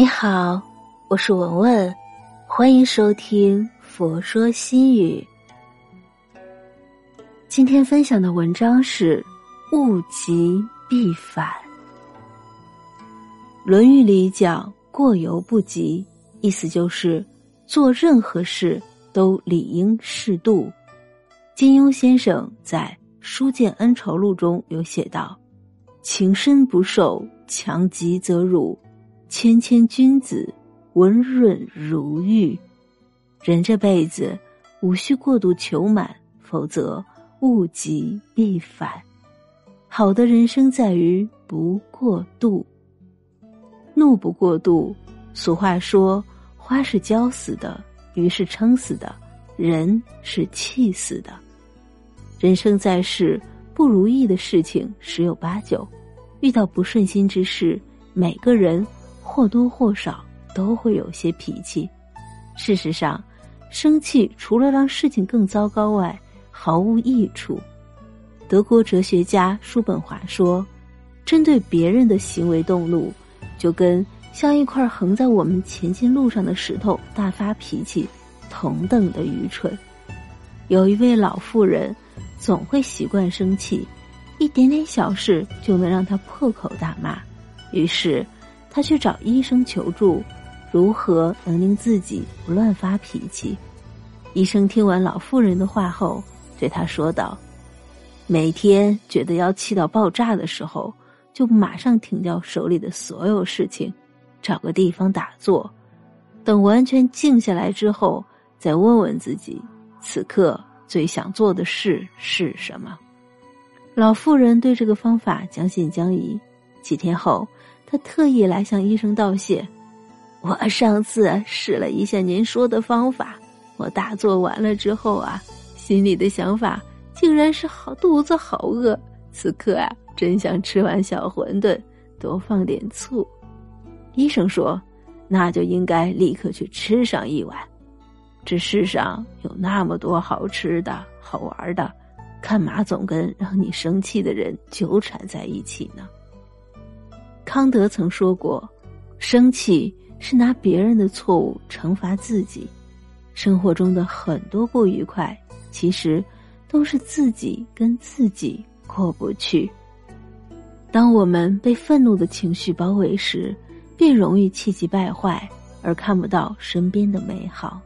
你好，我是文文，欢迎收听《佛说心语》。今天分享的文章是“物极必反”。《论语》里讲“过犹不及”，意思就是做任何事都理应适度。金庸先生在《书剑恩仇录》中有写道：“情深不寿，强极则辱。谦谦君子，温润如玉。人这辈子无需过度求满，否则物极必反。好的人生在于不过度，怒不过度。俗话说：花是浇死的，鱼是撑死的，人是气死的。”人生在世，不如意的事情十有八九，遇到不顺心之事，每个人或多或少都会有些脾气。事实上，生气除了让事情更糟糕外，毫无益处。德国哲学家叔本华说：“针对别人的行为动怒，就跟像一块横在我们前进路上的石头大发脾气，同等的愚蠢。”有一位老妇人。总会习惯生气，一点点小事就能让他破口大骂。于是，他去找医生求助，如何能令自己不乱发脾气？医生听完老妇人的话后，对他说道：“每天觉得要气到爆炸的时候，就马上停掉手里的所有事情，找个地方打坐，等完全静下来之后，再问问自己，此刻。”最想做的事是什么？老妇人对这个方法将信将疑。几天后，他特意来向医生道谢：“我上次试了一下您说的方法，我打坐完了之后啊，心里的想法竟然是好肚子好饿，此刻啊，真想吃碗小馄饨，多放点醋。”医生说：“那就应该立刻去吃上一碗。”这世上有那么多好吃的好玩的，干嘛总跟让你生气的人纠缠在一起呢？康德曾说过：“生气是拿别人的错误惩罚自己。”生活中的很多不愉快，其实都是自己跟自己过不去。当我们被愤怒的情绪包围时，便容易气急败坏，而看不到身边的美好。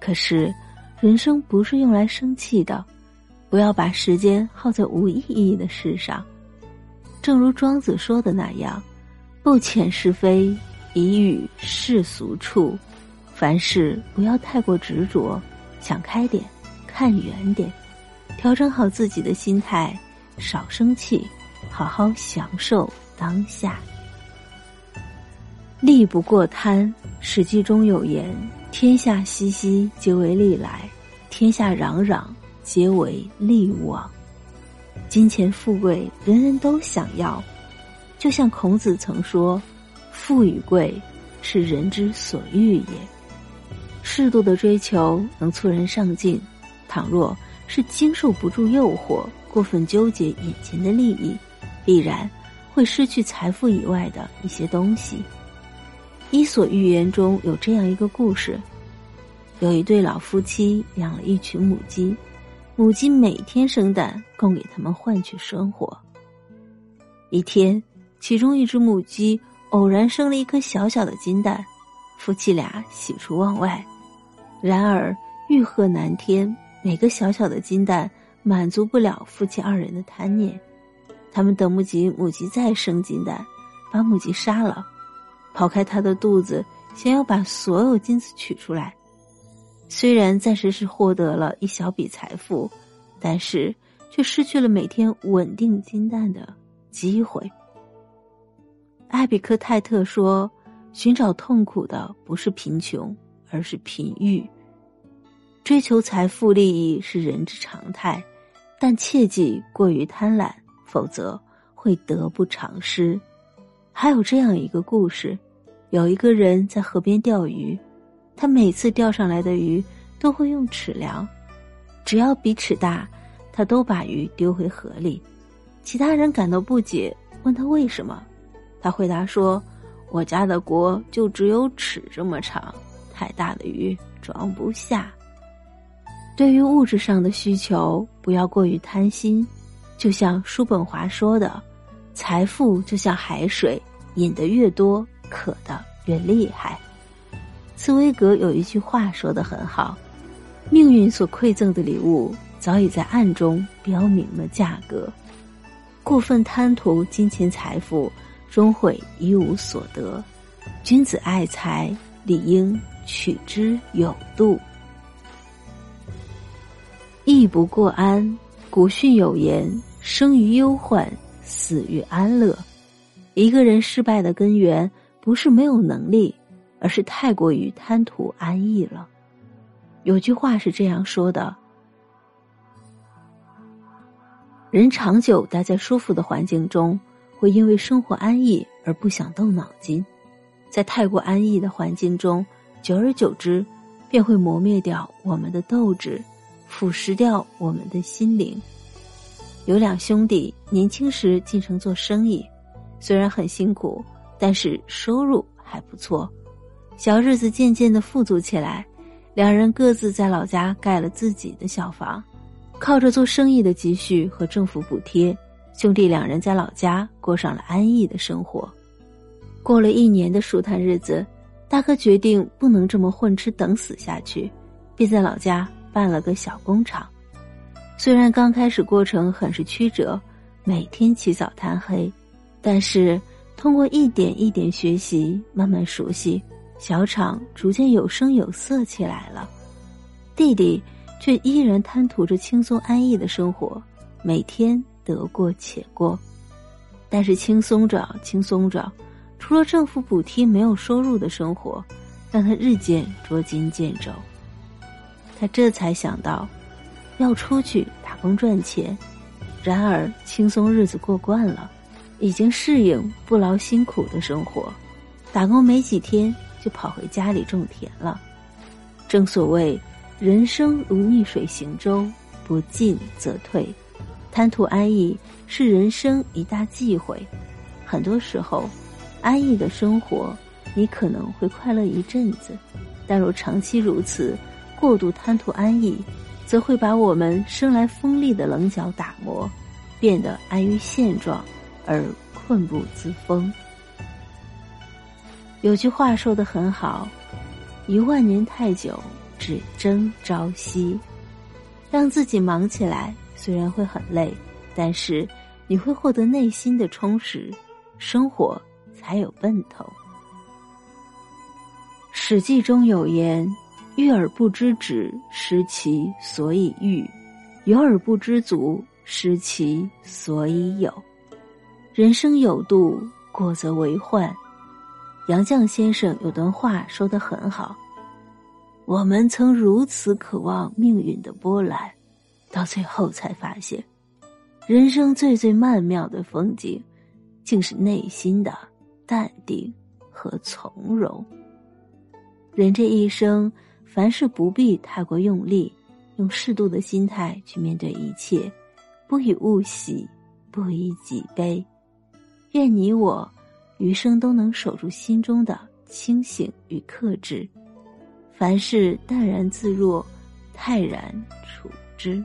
可是，人生不是用来生气的，不要把时间耗在无意义的事上。正如庄子说的那样：“不遣是非，以与世俗处。凡事不要太过执着，想开点，看远点，调整好自己的心态，少生气，好好享受当下。”利不过贪，《史记》中有言。天下熙熙，皆为利来；天下攘攘，皆为利往。金钱富贵，人人都想要。就像孔子曾说：“富与贵，是人之所欲也。”适度的追求能促人上进。倘若是经受不住诱惑，过分纠结眼前的利益，必然会失去财富以外的一些东西。《伊索寓言》中有这样一个故事：有一对老夫妻养了一群母鸡，母鸡每天生蛋，供给他们换取生活。一天，其中一只母鸡偶然生了一颗小小的金蛋，夫妻俩喜出望外。然而，欲壑难填，每个小小的金蛋满足不了夫妻二人的贪念。他们等不及母鸡再生金蛋，把母鸡杀了。刨开它的肚子，想要把所有金子取出来。虽然暂时是获得了一小笔财富，但是却失去了每天稳定金蛋的机会。艾比克泰特说：“寻找痛苦的不是贫穷，而是贫欲。追求财富利益是人之常态，但切忌过于贪婪，否则会得不偿失。”还有这样一个故事。有一个人在河边钓鱼，他每次钓上来的鱼都会用尺量，只要比尺大，他都把鱼丢回河里。其他人感到不解，问他为什么。他回答说：“我家的锅就只有尺这么长，太大的鱼装不下。对于物质上的需求，不要过于贪心。就像叔本华说的：“财富就像海水，饮得越多，渴的越厉害。”茨威格有一句话说的很好：“命运所馈赠的礼物，早已在暗中标明了价格。过分贪图金钱财富。”终会一无所得。君子爱财，理应取之有度。义不过安。古训有言：“生于忧患，死于安乐。”一个人失败的根源，不是没有能力，而是太过于贪图安逸了。有句话是这样说的：“人长久待在舒服的环境中。”会因为生活安逸而不想动脑筋，在太过安逸的环境中，久而久之，便会磨灭掉我们的斗志，腐蚀掉我们的心灵。有两兄弟年轻时进城做生意，虽然很辛苦，但是收入还不错，小日子渐渐的富足起来。两人各自在老家盖了自己的小房，靠着做生意的积蓄和政府补贴。兄弟两人在老家过上了安逸的生活，过了一年的舒坦日子，大哥决定不能这么混吃等死下去，便在老家办了个小工厂。虽然刚开始过程很是曲折，每天起早贪黑，但是通过一点一点学习，慢慢熟悉，小厂逐渐有声有色起来了。弟弟却依然贪图着轻松安逸的生活，每天。得过且过，但是轻松着，轻松着，除了政府补贴，没有收入的生活，让他日渐捉襟见肘。他这才想到，要出去打工赚钱。然而，轻松日子过惯了，已经适应不劳辛苦的生活，打工没几天就跑回家里种田了。正所谓，人生如逆水行舟，不进则退。贪图安逸是人生一大忌讳，很多时候，安逸的生活你可能会快乐一阵子，但若长期如此，过度贪图安逸，则会把我们生来锋利的棱角打磨，变得安于现状而困不自封。有句话说的很好：“一万年太久，只争朝夕。”让自己忙起来。虽然会很累，但是你会获得内心的充实，生活才有奔头。《史记》中有言：“欲而不知止，失其所以欲；有而不知足，失其所以有。”人生有度，过则为患。杨绛先生有段话说得很好：“我们曾如此渴望命运的波澜。”到最后才发现，人生最最曼妙的风景，竟是内心的淡定和从容。人这一生，凡事不必太过用力，用适度的心态去面对一切，不以物喜，不以己悲。愿你我余生都能守住心中的清醒与克制，凡事淡然自若，泰然处之。